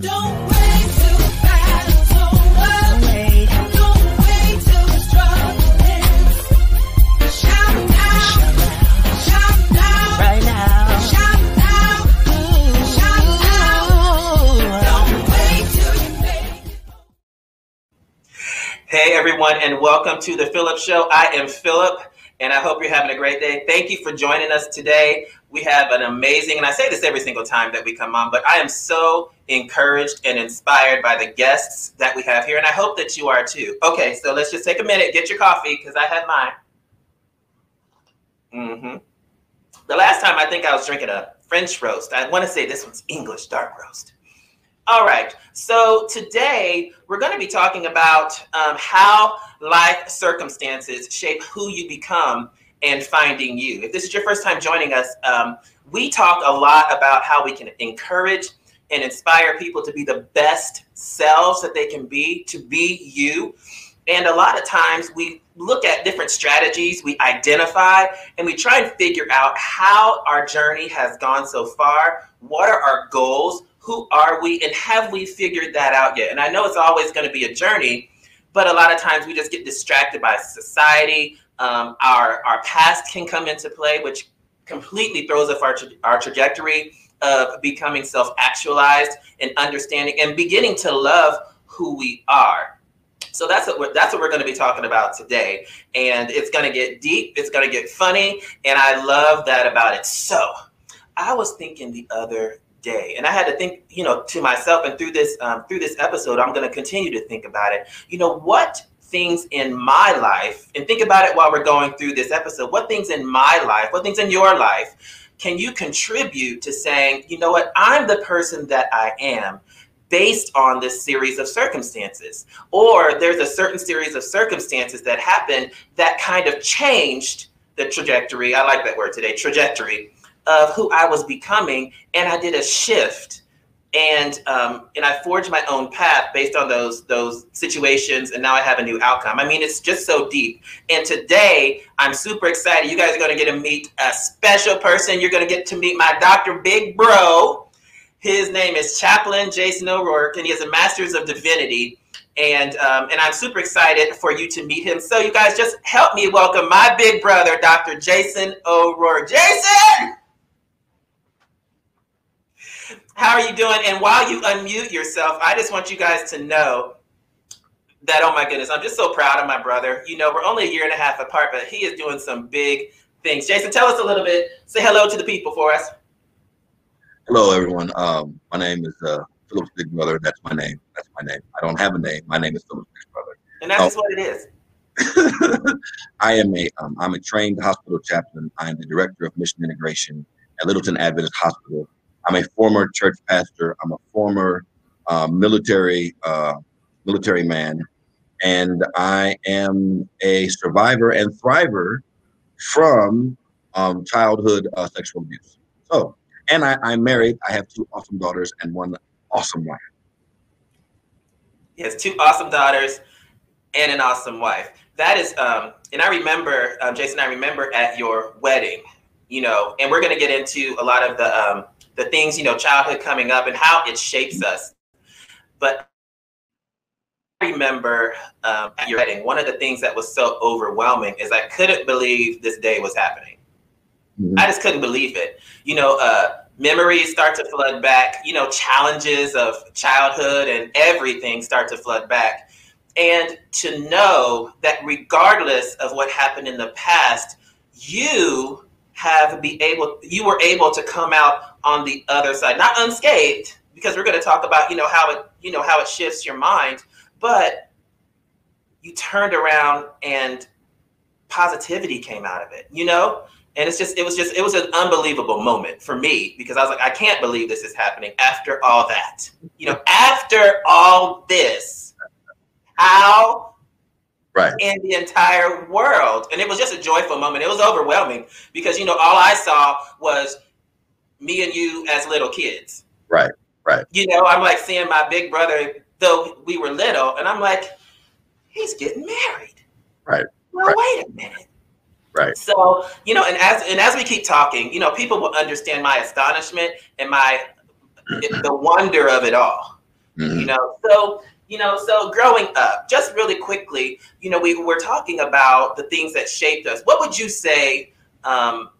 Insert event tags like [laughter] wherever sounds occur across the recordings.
Hey everyone, and welcome to the Philip Show. I am Philip, and I hope you're having a great day. Thank you for joining us today. We have an amazing, and I say this every single time that we come on, but I am so encouraged and inspired by the guests that we have here, and I hope that you are too. Okay, so let's just take a minute, get your coffee, because I had mine. Mm-hmm. The last time I think I was drinking a French roast. I want to say this one's English dark roast. All right. So today we're going to be talking about um, how life circumstances shape who you become and finding you. If this is your first time joining us, um, we talk a lot about how we can encourage and inspire people to be the best selves that they can be, to be you. And a lot of times we look at different strategies, we identify, and we try and figure out how our journey has gone so far. What are our goals? Who are we? And have we figured that out yet? And I know it's always going to be a journey, but a lot of times we just get distracted by society. Um, our, our past can come into play, which completely throws off our, tra- our trajectory of becoming self actualized and understanding and beginning to love who we are. So that's what we're, that's what we're going to be talking about today, and it's going to get deep. It's going to get funny, and I love that about it. So, I was thinking the other day, and I had to think, you know, to myself, and through this um, through this episode, I'm going to continue to think about it. You know, what things in my life, and think about it while we're going through this episode. What things in my life, what things in your life, can you contribute to saying, you know what, I'm the person that I am based on this series of circumstances. Or there's a certain series of circumstances that happened that kind of changed the trajectory. I like that word today, trajectory of who I was becoming. And I did a shift. And um, and I forged my own path based on those those situations, and now I have a new outcome. I mean, it's just so deep. And today, I'm super excited. You guys are going to get to meet a special person. You're going to get to meet my Dr. Big Bro. His name is Chaplain Jason O'Rourke, and he has a Master's of Divinity. And um, and I'm super excited for you to meet him. So you guys just help me welcome my big brother, Dr. Jason O'Rourke. Jason, how are you doing? And while you unmute yourself, I just want you guys to know that oh my goodness, I'm just so proud of my brother. You know, we're only a year and a half apart, but he is doing some big things. Jason, tell us a little bit. Say hello to the people for us. Hello, everyone. Um, my name is uh, Philip's big brother. That's my name. That's my name. I don't have a name. My name is Philip's big brother. And that's just what it is. [laughs] I am a um, I'm a trained hospital chaplain. I am the director of mission integration at Littleton Adventist Hospital. I'm a former church pastor. I'm a former uh, military uh, military man, and I am a survivor and thriver from um, childhood uh, sexual abuse. So, and I, I'm married. I have two awesome daughters and one awesome wife. He has two awesome daughters and an awesome wife. That is, um, and I remember, um, Jason, I remember at your wedding, you know, and we're going to get into a lot of the um, the things, you know, childhood coming up and how it shapes us. But I remember um, at your wedding, one of the things that was so overwhelming is I couldn't believe this day was happening. I just couldn't believe it. You know, uh, memories start to flood back. You know, challenges of childhood and everything start to flood back. And to know that regardless of what happened in the past, you have be able, you were able to come out on the other side, not unscathed, because we're going to talk about, you know, how it, you know, how it shifts your mind, but you turned around and positivity came out of it. You know, and it's just it was just it was an unbelievable moment for me because I was like I can't believe this is happening after all that. You know, after all this, how Right. in the entire world? And it was just a joyful moment. It was overwhelming because you know all I saw was me and you as little kids. Right. Right. You know, I'm like seeing my big brother though we were little, and I'm like, he's getting married. Right. Well, Right. wait a minute. Right. So, you know, and as and as we keep talking, you know, people will understand my astonishment and my the wonder of it all. Mhm. You know, so you know, so growing up, just really quickly, you know, we were talking about the things that shaped us. What would you say, um,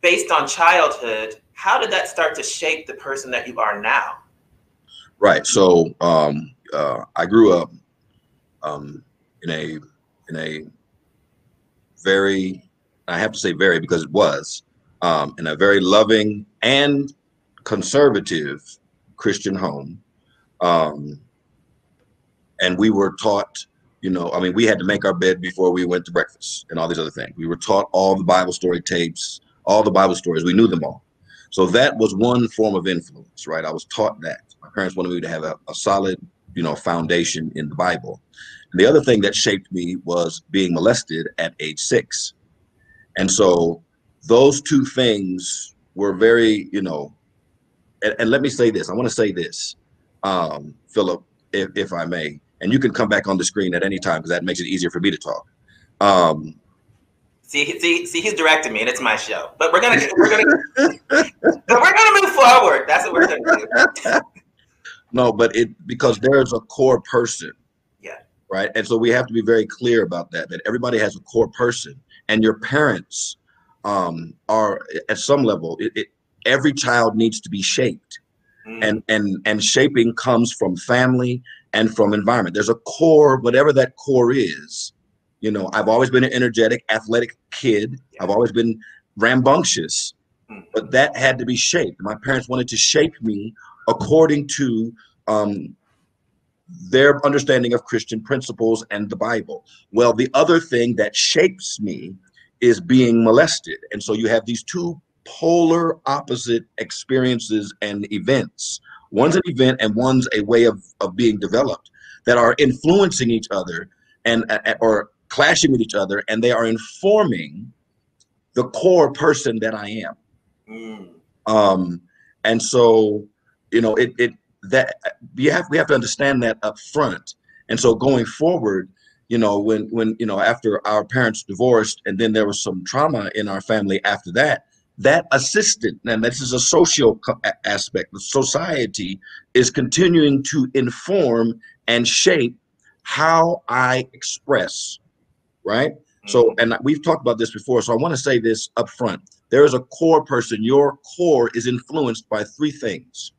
based on childhood? How did that start to shape the person that you are now? Right. So um, uh, I grew up um, in a in a very I have to say very because it was um, in a very loving and conservative Christian home, um, and we were taught. You know, I mean, we had to make our bed before we went to breakfast and all these other things. We were taught all the Bible story tapes, all the Bible stories. We knew them all. So that was one form of influence, right? I was taught that. My parents wanted me to have a, a solid, you know, foundation in the Bible. And the other thing that shaped me was being molested at age six. And so those two things were very, you know, and, and let me say this. I want to say this, um, Philip, if, if I may, and you can come back on the screen at any time because that makes it easier for me to talk. Um, See, see, see, he's directing me, and it's my show. But we're gonna, we're gonna, but we're gonna move forward. That's what we're gonna do. no, but it because there's a core person. Yeah. Right. And so we have to be very clear about that, that everybody has a core person and your parents um, are at some level, it, it, every child needs to be shaped Mm, and, and, and shaping comes from family and from environment. There's a core, whatever that core is, you know, I've always been an energetic, athletic kid. I've always been rambunctious, mm, but that had to be shaped. My parents wanted to shape me according to um, their understanding of Christian principles and the Bible. Well, the other thing that shapes me is being molested. And so you have these two polar opposite experiences and events. One's an event and one's a way of, of being developed that are influencing each other and or clashing with each other and they are informing the core person that I am mm. um and so you know it it that we have we have to understand that up front and so going forward you know when when you know after our parents divorced and then there was some trauma in our family after that that assistant, and this is a social aspect the society is continuing to inform and shape how i express right so, mm-hmm. and we've talked about this before, so I want to say this up front. There is a core person. Your core is influenced by three things.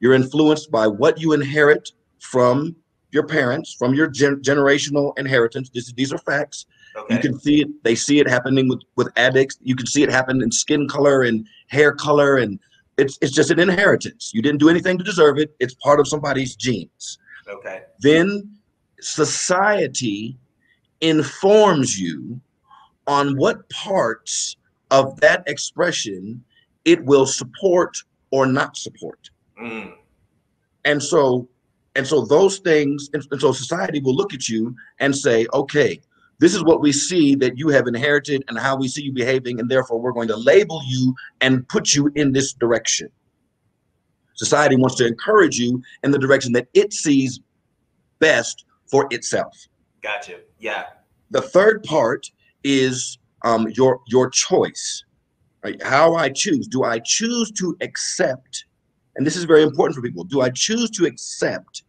You're influenced by what you inherit from your parents, from your gen- generational inheritance. This, these are facts. okay. You can see it. They see it happening with with addicts. You can see it happen in skin color and hair color, and it's it's just an inheritance. You didn't do anything to deserve it. It's part of somebody's genes okay. then society informs you on what parts of that expression it will support or not support Mm, and so and so those things and, and so society will look at you and say okay this is what we see that you have inherited and how we see you behaving and therefore we're going to label you and put you in this direction. Society wants to encourage you in the direction that it sees best for itself. Got you. Yeah. the third part is um, your your choice. Right? How i choose. Do i choose to accept and this is very important for people do i choose to accept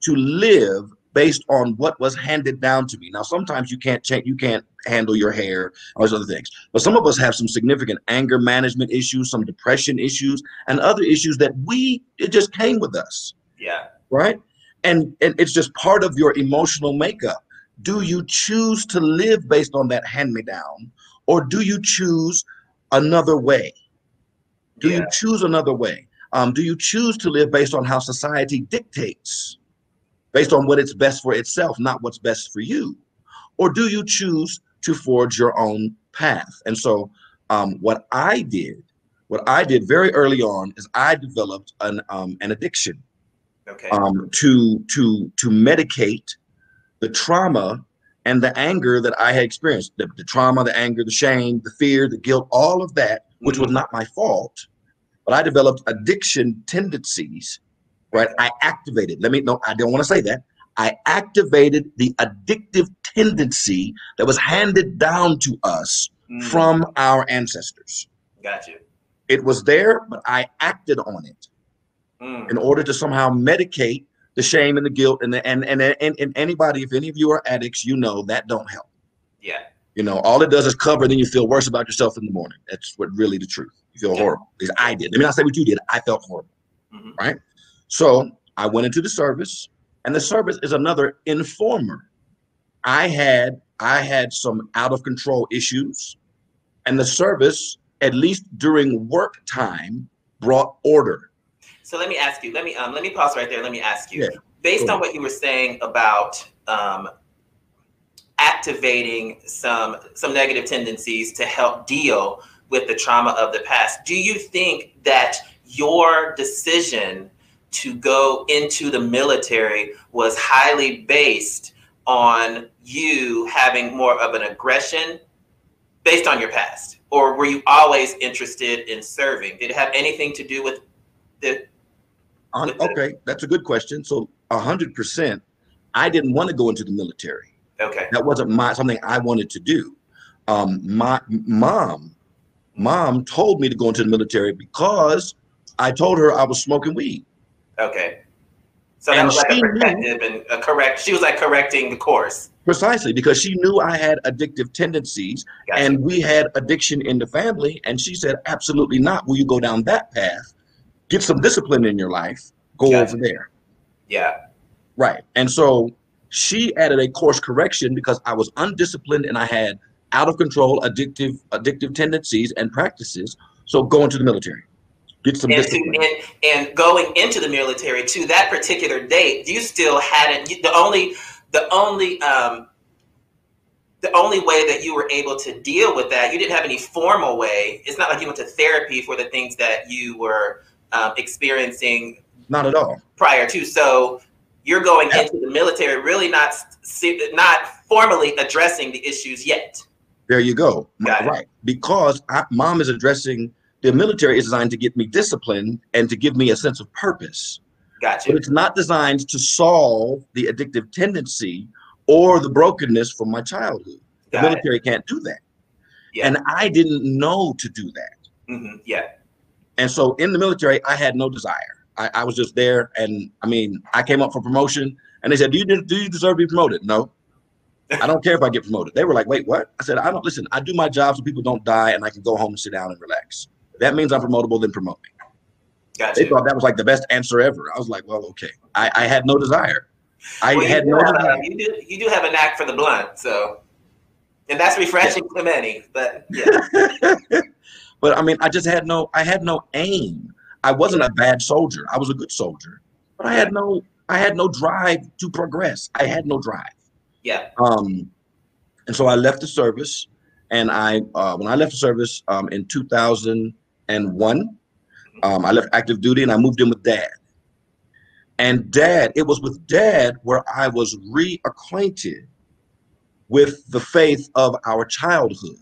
to live based on what was handed down to me now sometimes you can't change you can't handle your hair or those other things but some of us have some significant anger management issues some depression issues and other issues that we it just came with us Yeah. right? And and it's just part of your emotional makeup. Do you choose to live based on that hand me down, or do you choose another way? Do you choose another way? Um, do you choose to live based on how society dictates, based on what it's best for itself, not what's best for you? Or do you choose to forge your own path? And so, um, what I did, what I did very early on is I developed an um, an addiction Okay. um, to to to medicate the trauma and the anger that I had experienced. The, the trauma, the anger, the shame, the fear, the guilt, all of that, which was Mhm. not my fault, but I developed addiction tendencies. Right, I activated. Let me no, I don't want to say that. I activated the addictive tendency that was handed down to us Mm, from our ancestors. got you. It was there, but I acted on it. Mm. in order to somehow medicate the shame and the guilt and the, and, and and and anybody if any of you are addicts you know that don't help Yeah. you know all it does is cover then you feel worse about yourself in the morning that's what really the truth you feel Yeah. horrible because i did let me not say what you did i felt horrible Mhm. right so i went into the service and the service is another informer i had i had some out of control issues and the service at least during work time brought order So let me ask you. Let me um let me pause right there. Let me ask you. Yeah, Based on what you were saying about um, activating some some negative tendencies to help deal with the trauma of the past, do you think that your decision to go into the military was highly based on you having more of an aggression based on your past? Or were you always interested in serving? Did it have anything to do with the On, With the- okay, that's a good question. So a hundred percent, I didn't want to go into the military. okay. That wasn't my something I wanted to do. Um, my mom, mom told me to go into the military because I told her I was smoking weed. Okay. So that And was like a she knew- and a correct. She was like correcting the course. Precisely because she knew I had addictive tendencies Gotcha. and we had addiction in the family. And she said, absolutely not. Will you go down that path? Get some discipline in your life. Go Gotcha. over there. yeah. Right. And so she added a course correction because I was undisciplined and I had out of control addictive addictive tendencies and practices. So go into the military. Get some And, to, discipline. and and going into the military to that particular date, you still hadn't. you- The only the only um, the only way that you were able to deal with that, you didn't have any formal way. It's not like you went to therapy for the things that you were um, experiencing Not at all. prior to. So you're going into the military, really not not formally addressing the issues yet. There you go. Got it. Right. Because I, mom is addressing the military is designed to get me disciplined and to give me a sense of purpose. Got But it's not designed to solve the addictive tendency or the brokenness from my childhood. The Got it. military can't do that. Yeah. And I didn't know to do that. hmm Yeah. And so in the military, I had no desire. I, I was just there, and I mean, I came up for promotion, and they said, "Do you do you deserve to be promoted?" No, I don't care if I get promoted. They were like, "Wait, what?" I said, "I don't listen. I do my job so people don't die, and I can go home and sit down and relax. If that means I'm promotable, then promote me." Got They thought that was like the best answer ever. I was like, "Well, okay." I, I had no desire. I Well, you had do no have a- desire. you do you do have a knack for the blunt, so and that's refreshing to many. But yeah, [laughs] but I mean, I just had no. I had no aim. I wasn't a bad soldier. I was a good soldier, but I had no. I had no drive to progress. I had no drive. Yeah, Um, and so I left the service, and I uh, when I left the service um, in 2001, um, I left active duty and I moved in with dad. And dad, it was with dad where I was reacquainted with the faith of our childhood.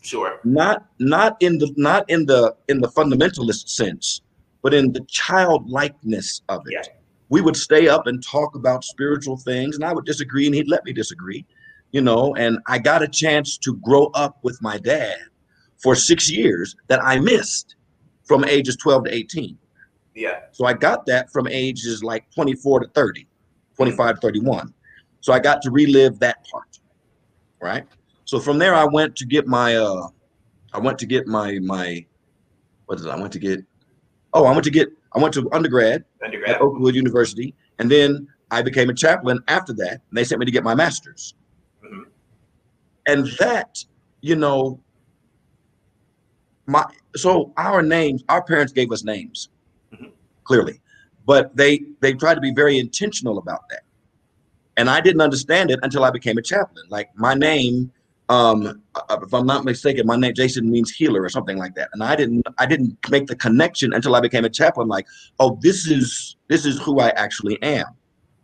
sure. Not not in the not in the in the fundamentalist sense, but in the childlikeness of it Yeah. We would stay up and talk about spiritual things and i would disagree and he'd let me disagree you know and i got a chance to grow up with my dad for six years that i missed from ages 12 to 18 Yeah, so i got that from ages like 24 to 30 25 to 31 so i got to relive that part right? So from there i went to get my uh i went to get my my what is it? I went to get oh i went to get i went to undergrad at. Oakwood University, and then I became a chaplain after that. And they sent me to get my master's. Mhm. And that, you know, my so our names, our parents gave us names, Mhm. clearly, but they they tried to be very intentional about that. And I didn't understand it until I became a chaplain. Like my name, um, uh, if I'm not mistaken, my name Jason means healer or something like that. And I didn't I didn't make the connection until I became a chaplain. Like, oh, this is this is who I actually am.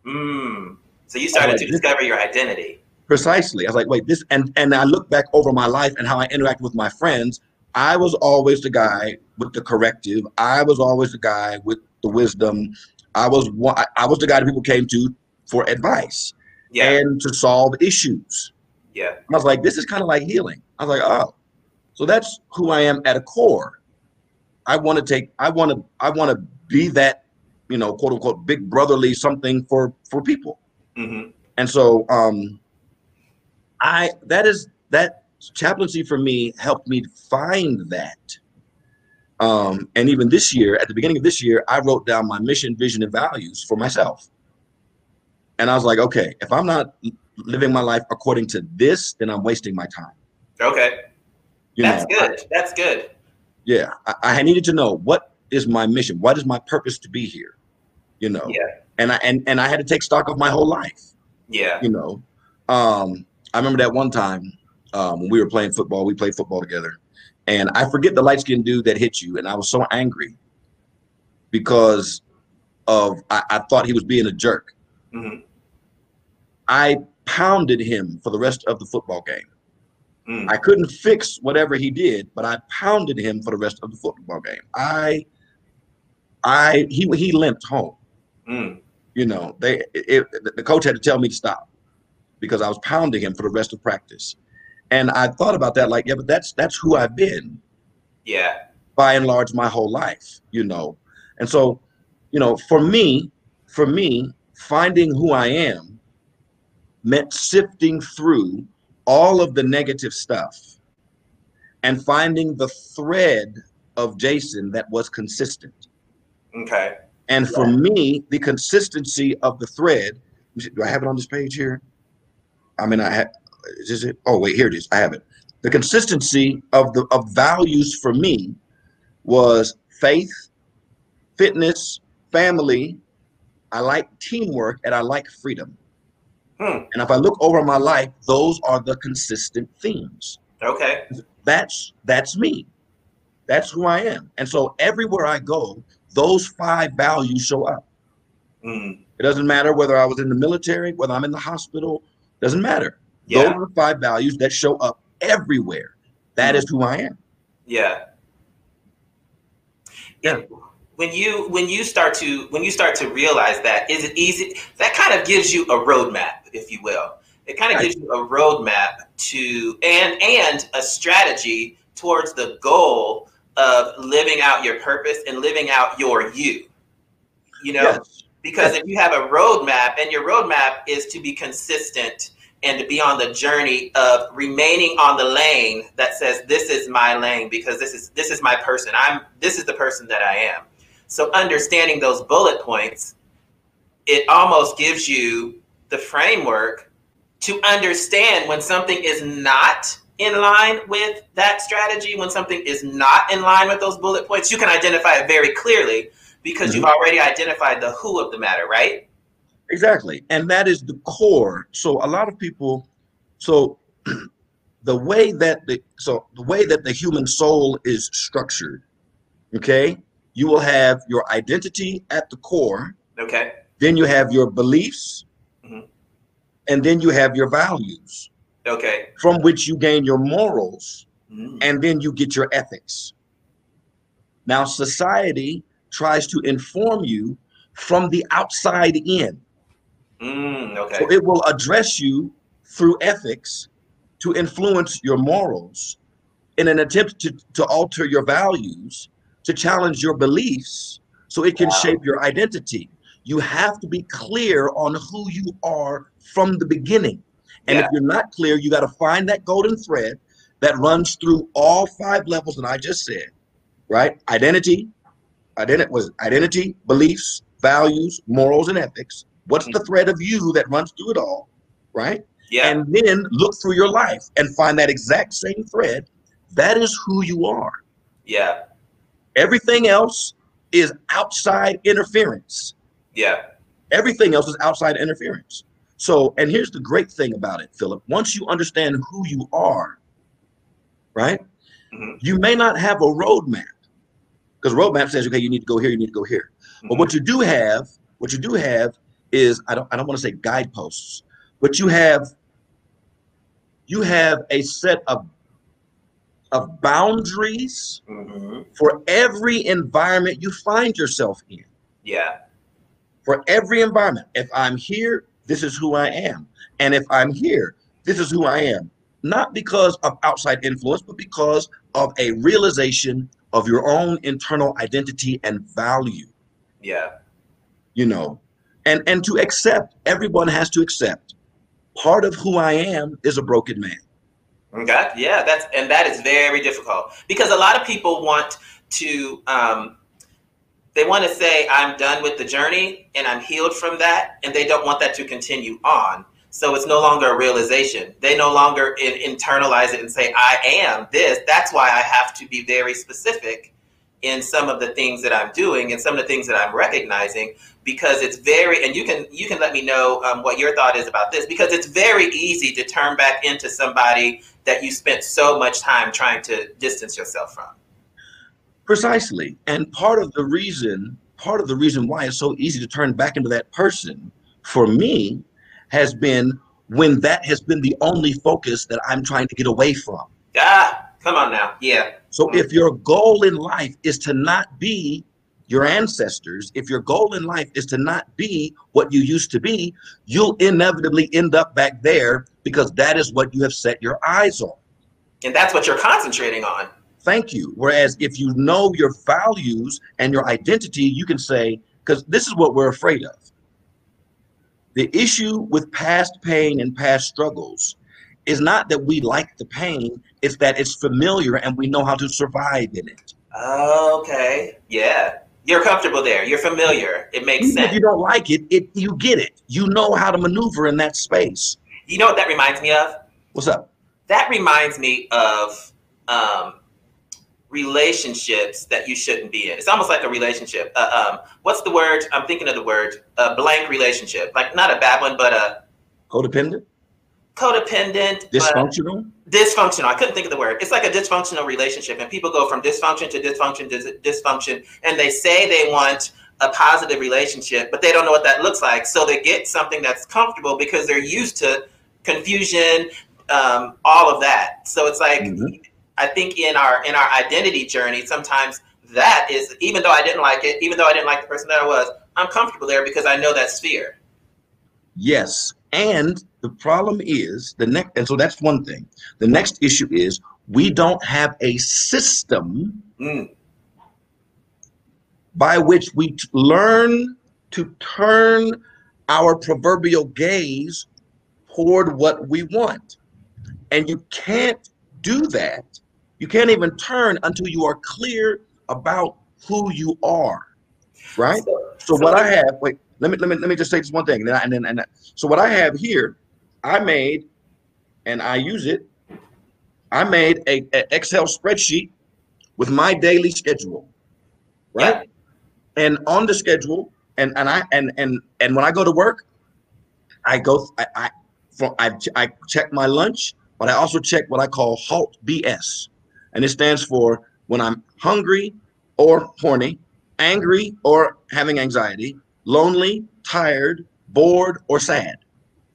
Mm. So you started Alright, to discover your identity. Precisely. I was like, wait, this and and I look back over my life and how I interact with my friends. I was always the guy with the corrective. I was always the guy with the wisdom. I was I- I was the guy that people came to for advice Yeah, and to solve issues. Yeah, I was like, this is kind of like healing. I was like, oh, so that's who I am at a core. I want to take, I want to, I want to be that you know, quote unquote, big brotherly something for for people. hmm And so um I that is that chaplaincy for me helped me find that. Um, and even this year, at the beginning of this year, I wrote down my mission, vision, and values for myself. And I was like, okay, if I'm not living my life according to this, then I'm wasting my time. Okay. You That's know, I- good. That's good. yeah, I, I needed to know what is my mission, what is my purpose to be here, you know. Yeah. And I and and I had to take stock of my whole life. Yeah. you know. Um, I remember that one time um, when we were playing football, we played football together, and I forget the light skinned dude that hit you, and I was so angry because of I, I thought he was being a jerk. hmm I pounded him for the rest of the football game. Mm. I couldn't fix whatever he did, but I pounded him for the rest of the football game. I, I he he limped home. Mm. you know, they it, the coach had to tell me to stop because I was pounding him for the rest of practice. And I thought about that, like, yeah, but that's that's who I've been Yeah. by and large my whole life, you know. And so, you know, for me, for me, finding who I am meant sifting through all of the negative stuff and finding the thread of Jason that was consistent. Okay. And for me, the consistency of the thread. Do I have it on this page here? I mean, I have. Is this it? Oh wait, here it is. I have it. The consistency of the of values for me was faith, fitness, family. I like teamwork and I like freedom. Hmm. And if I look over my life, those are the consistent themes. Okay. That's that's me. That's who I am. And so everywhere I go, those five values show up. Mm. It doesn't matter whether I was in the military, whether I'm in the hospital, doesn't matter. Those are the five values that show up everywhere. That is who I am. Yeah. Yeah. When you when you start to when you start to realize that, is it easy? That kind of gives you a roadmap, if you will. It kind of Right. gives you a roadmap to and and a strategy towards the goal of living out your purpose and living out your you. You know, Yes. because if you have a roadmap and your roadmap is to be consistent and to be on the journey of remaining on the lane that says this is my lane because this is this is my person i'm this is the person that i am so understanding those bullet points it almost gives you the framework to understand when something is not in line with that strategy when something is not in line with those bullet points you can identify it very clearly because you've mm-hmm. already identified the who of the matter right Exactly. And that is the core. So a lot of people, so [clears throat] the way that the so the way that the human soul is structured, okay, you will have your identity at the core, okay then you have your beliefs, Mhm. and then you have your values, okay from which you gain your morals, Mm. and then you get your ethics. Now, society tries to inform you from the outside in. Mm, okay So it will address you through ethics to influence your morals in an attempt to, to alter your values, to challenge your beliefs, so it can Wow. shape your identity. You have to be clear on who you are from the beginning. And if you're not clear, you got to find that golden thread that runs through all five levels that I just said, right? Identity, identity was identity, beliefs, values, morals, and ethics. What's the mm-hmm. thread of you that runs through it all, right? yeah And then look through your life and find that exact same thread. That is who you are. yeah Everything else is outside interference. yeah Everything else is outside interference. So, and here's the great thing about it, Philip. Once you understand who you are, right? Mhm. You may not have a roadmap because roadmap says, okay, you need to go here, you need to go here. But Mhm. what you do have, what you do have is I don't I don't want to say guideposts, but you have you have a set of of boundaries Mhm. for every environment you find yourself in. yeah For every environment. If I'm here, this is who I am. And if I'm here, this is who I am. Not because of outside influence, but because of a realization of your own internal identity and value. yeah you know, and and to accept. Everyone has to accept. Part of who I am is a broken man. Okay. Yeah, that's and that is very difficult because a lot of people want to um, they want to say I'm done with the journey and I'm healed from that, and they don't want that to continue on. So it's no longer a realization. They no longer in, internalize it and say I am this. That's why I have to be very specific in some of the things that I'm doing and some of the things that I'm recognizing because it's very and you can you can let me know um, what your thought is about this because it's very easy to turn back into somebody that you spent so much time trying to distance yourself from. Precisely. And part of the reason, part of the reason why it's so easy to turn back into that person for me has been when that has been the only focus that I'm trying to get away from. Ah, come on now. Yeah. So if your goal in life is to not be your ancestors, if your goal in life is to not be what you used to be, you'll inevitably end up back there because that is what you have set your eyes on. And that's what you're concentrating on. Thank you. Whereas if you know your values and your identity, you can say, because this is what we're afraid of. The issue with past pain and past struggles is not that we like the pain, it's that it's familiar and we know how to survive in it. Okay. Yeah. You're comfortable there. You're familiar. It makes Even if sense. you don't like it, it you get it. You know how to maneuver in that space. You know what that reminds me of? What's up? That reminds me of um, relationships that you shouldn't be in. It's almost like a relationship. Uh, um, what's the word? I'm thinking of the word a blank relationship. Like not a bad one, but a Codependent? Codependent, Dysfunctional? dysfunctional. I couldn't think of the word. It's like a dysfunctional relationship, and people go from dysfunction to dysfunction to dysfunction, and they say they want a positive relationship, but they don't know what that looks like. So they get something that's comfortable because they're used to confusion, um, all of that. So it's like Mhm. I think in our in our identity journey, sometimes that is even though I didn't like it, even though I didn't like the person that I was, I'm comfortable there because I know that sphere. Yes. And the problem is the next, and so that's one thing. The next issue is we don't have a system Mm. by which we t- learn to turn our proverbial gaze toward what we want. And you can't do that. You can't even turn until you are clear about who you are. Right? So what I have, wait, let me let me let me just say this one thing, and then I- and then and so what I have here, I made, and I use it. I made a, a Excel spreadsheet with my daily schedule, right? And on the schedule, and and I and and and when I go to work, I go I I from I, I check my lunch, but I also check what I call HALT BS, and it stands for when I'm hungry or horny, angry or having anxiety, lonely, tired, bored, or sad.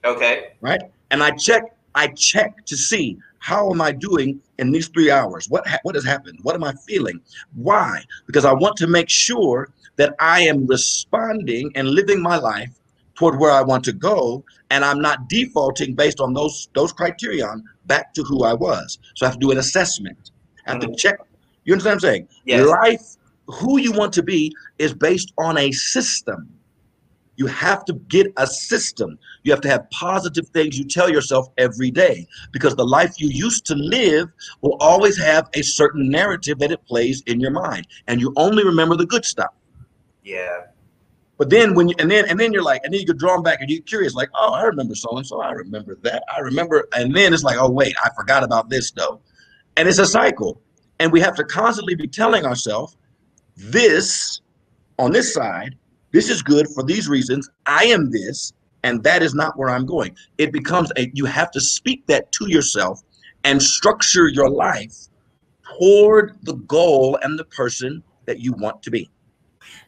Okay. Right? And I check, I check to see how am I doing in these three hours? What ha- what has happened? What am I feeling? Why? Because I want to make sure that I am responding and living my life toward where I want to go, and I'm not defaulting based on those those criterion back to who I was. So I have to do an assessment. I have to Mhm. check. You understand what I'm saying? Yes. Life, who you want to be, is based on a system. You have to get a system. You have to have positive things you tell yourself every day because the life you used to live will always have a certain narrative that it plays in your mind, and you only remember the good stuff. Yeah. But then when you and then and then you're like, and then you get drawn back and you're curious, like, oh, I remember so and so, I remember that, I remember, and then it's like, oh wait, I forgot about this though, and it's a cycle, and we have to constantly be telling ourselves, this on this side, this is good for these reasons. I am this, and that is not where I'm going. It becomes a you have to speak that to yourself and structure your life toward the goal and the person that you want to be.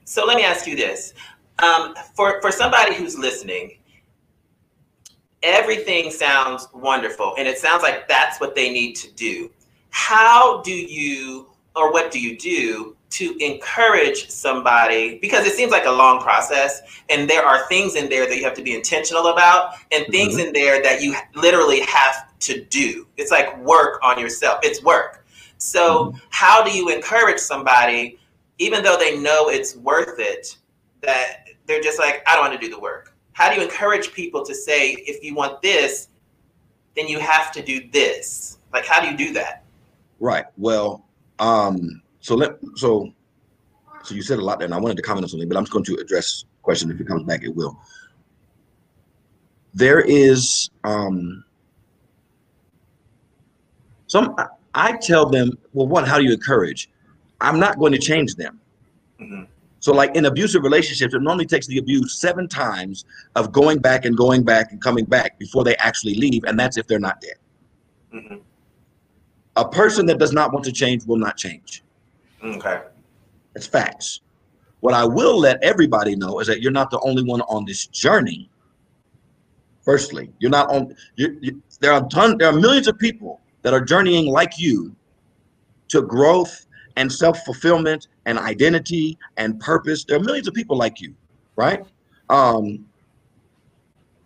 So let me ask you this. Um, for, for somebody who's listening, everything sounds wonderful and it sounds like that's what they need to do. How do you, or what do you do to encourage somebody? Because it seems like a long process and there are things in there that you have to be intentional about and things in there that you literally have to do. It's like work on yourself, it's work. So, how do you encourage somebody even though they know it's worth it, that they're just like, I don't want to do the work. How do you encourage people to say, if you want this, then you have to do this? Like, how do you do that? Right. Well, um, so let so so you said a lot there, and I wanted to comment on something, but I'm just going to address question. If it comes back, it will. There is um some I, I tell them, well, one, how do you encourage? I'm not going to change them. Mhm. So, like in abusive relationships, it normally takes the abuse seven times of going back and going back and coming back before they actually leave, and that's if they're not dead. Mhm. A person that does not want to change will not change. Okay. It's facts. What I will let everybody know is that you're not the only one on this journey. Firstly, you're not on. You, you, there are ton. There are millions of people that are journeying like you to growth and self fulfillment and identity and purpose. There are millions of people like you, right? Um,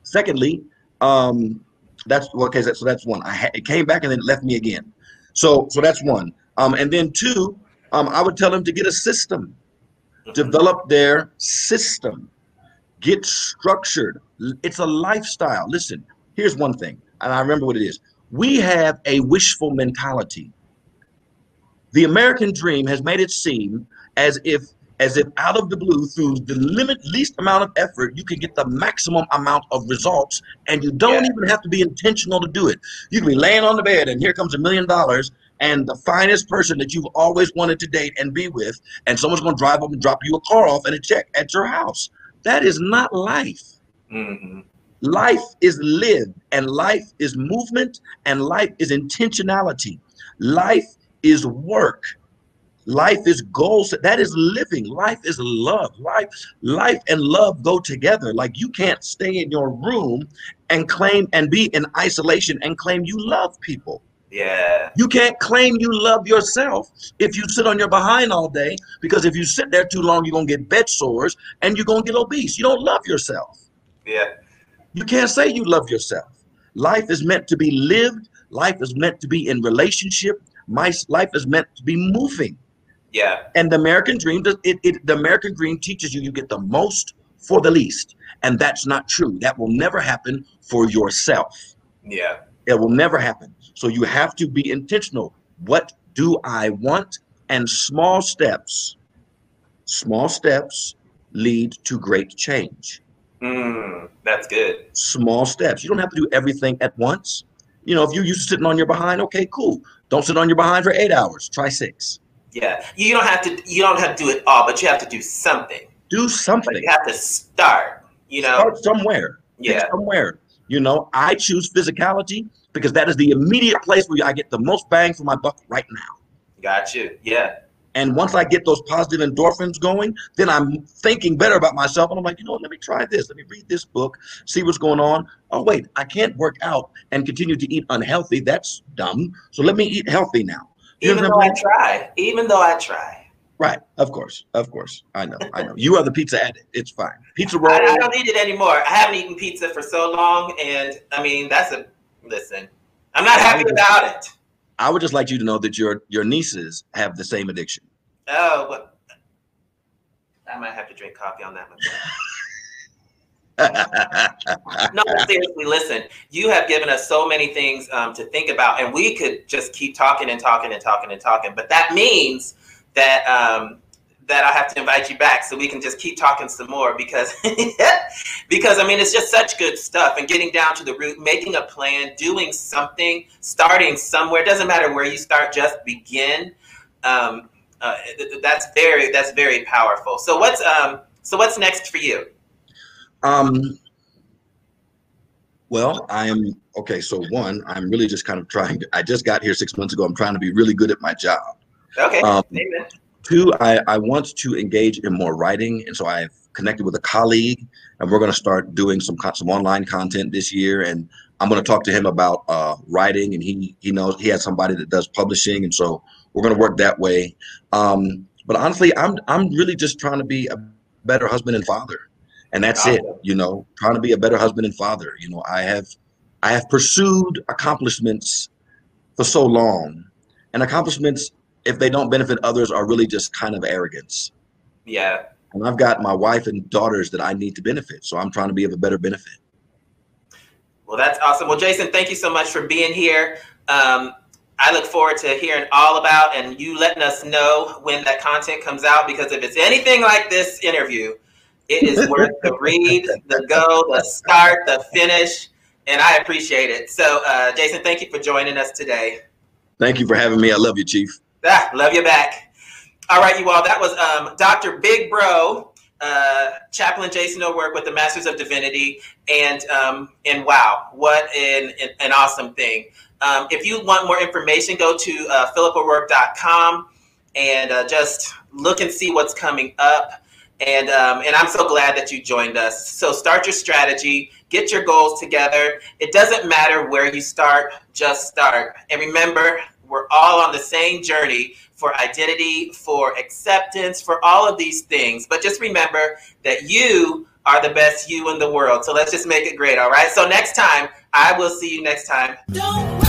secondly, um, that's okay. So that's one. I ha- it came back and then it left me again. So so that's one. Um, and then two, um, I would tell them to get a system. Develop their system. Get structured. It's a lifestyle. Listen here's one thing and i remember what it is. We have a wishful mentality. The american dream has made it seem as if as if out of the blue through the limit least amount of effort you can get the maximum amount of results and you don't Yeah. even have to be intentional to do it. You can be laying on the bed and here comes a million dollars and the finest person that you've always wanted to date and be with and someone's going to drive up and drop you a car off and a check at your house. That is not life. Hmm life is lived and life is movement and life is intentionality. Life is work. Life is goals. That is living. Life is love. Life life and love go together. Like you can't stay in your room and claim and be in isolation and claim you love people Yeah. you can't claim you love yourself if you sit on your behind all day because if you sit there too long you're going to get bed sores and you're going to get obese you don't love yourself Yeah. you can't say you love yourself. Life is meant to be lived. Life is meant to be in relationship. My life is meant to be moving. Yeah. And the American dream, does it, it the American dream teaches you you get the most for the least, and that's not true. That will never happen for yourself. Yeah. It will never happen. So you have to be intentional. What do I want? And small steps, small steps lead to great change. Mm, that's good. small steps. You don't have to do everything at once. You know, if you're used to sitting on your behind, okay, cool. Don't sit on your behind for eight hours. Try six. Yeah. You don't have to. You don't have to do it all, but you have to do something. Do something. you have to start. You know. Start somewhere. Pick Yeah. somewhere. You know, I choose physicality because that is the immediate place where I get the most bang for my buck right now. Got you. Yeah. And once I get those positive endorphins going, then I'm thinking better about myself. And I'm like, you know what? Let me try this. Let me read this book, see what's going on. Oh, wait, I can't work out and continue to eat unhealthy. That's dumb. So let me eat healthy now. You Even though I I'm try. Even though I try. Right. Of course. Of course. I know. I know. You are the pizza addict. It's fine. Pizza roll. I, I don't eat it anymore. I haven't eaten pizza for so long, and I mean that's a listen. I'm not happy about it. I would just like you to know that your your nieces have the same addiction. Oh, what? I might have to drink coffee on that one. [laughs] No, seriously, listen. You have given us so many things um, to think about, and we could just keep talking and talking and talking and talking. But that means that um, that I have to invite you back so we can just keep talking some more because [laughs] because I mean it's just such good stuff and getting down to the root, making a plan, doing something, starting somewhere. It doesn't matter where you start, just begin. Um, uh, th- th- that's very that's very powerful. So what's um so what's next for you? um. Well, I am okay. So one, I'm really just kind of trying. To, I just got here six months ago. I'm trying to be really good at my job. Okay, Um, Amen. Two, I, I want to engage in more writing, and so I've connected with a colleague, and we're going to start doing some some online content this year. And I'm going to talk to him about uh, writing, and he he knows he has somebody that does publishing, and so we're going to work that way. Um, but honestly, I'm I'm really just trying to be a better husband and father, and that's it. You know, trying to be a better husband and father. You know, I have I have pursued accomplishments for so long, and accomplishments if they don't benefit others are really just kind of arrogance Yeah, and I've got my wife and daughters that I need to benefit. So I'm trying to be of a better benefit. Well, that's awesome. Well, Jason, thank you so much for being here. Um, I look forward to hearing all about and you letting us know when that content comes out because if it's anything like this interview, it is [laughs] worth the read, the go, the start, the finish, and I appreciate it. So, uh, Jason, thank you for joining us today. Thank you for having me. I love you, Chief. Ah, love you back. All right, you all. That was um, Dr. Big Bro, uh, Chaplain Jason O'Rourke with the Masters of Divinity, and um, and wow, what an an, awesome thing. Um, if you want more information, go to uh, philipo'rourke.com and uh, just look and see what's coming up. And um, and I'm so glad that you joined us. So start your strategy, get your goals together. It doesn't matter where you start, just start. And remember, we're all on the same journey for identity, for acceptance, for all of these things. But just remember that you are the best you in the world. So let's just make it great, all right? So next time, I will see you next time. Don't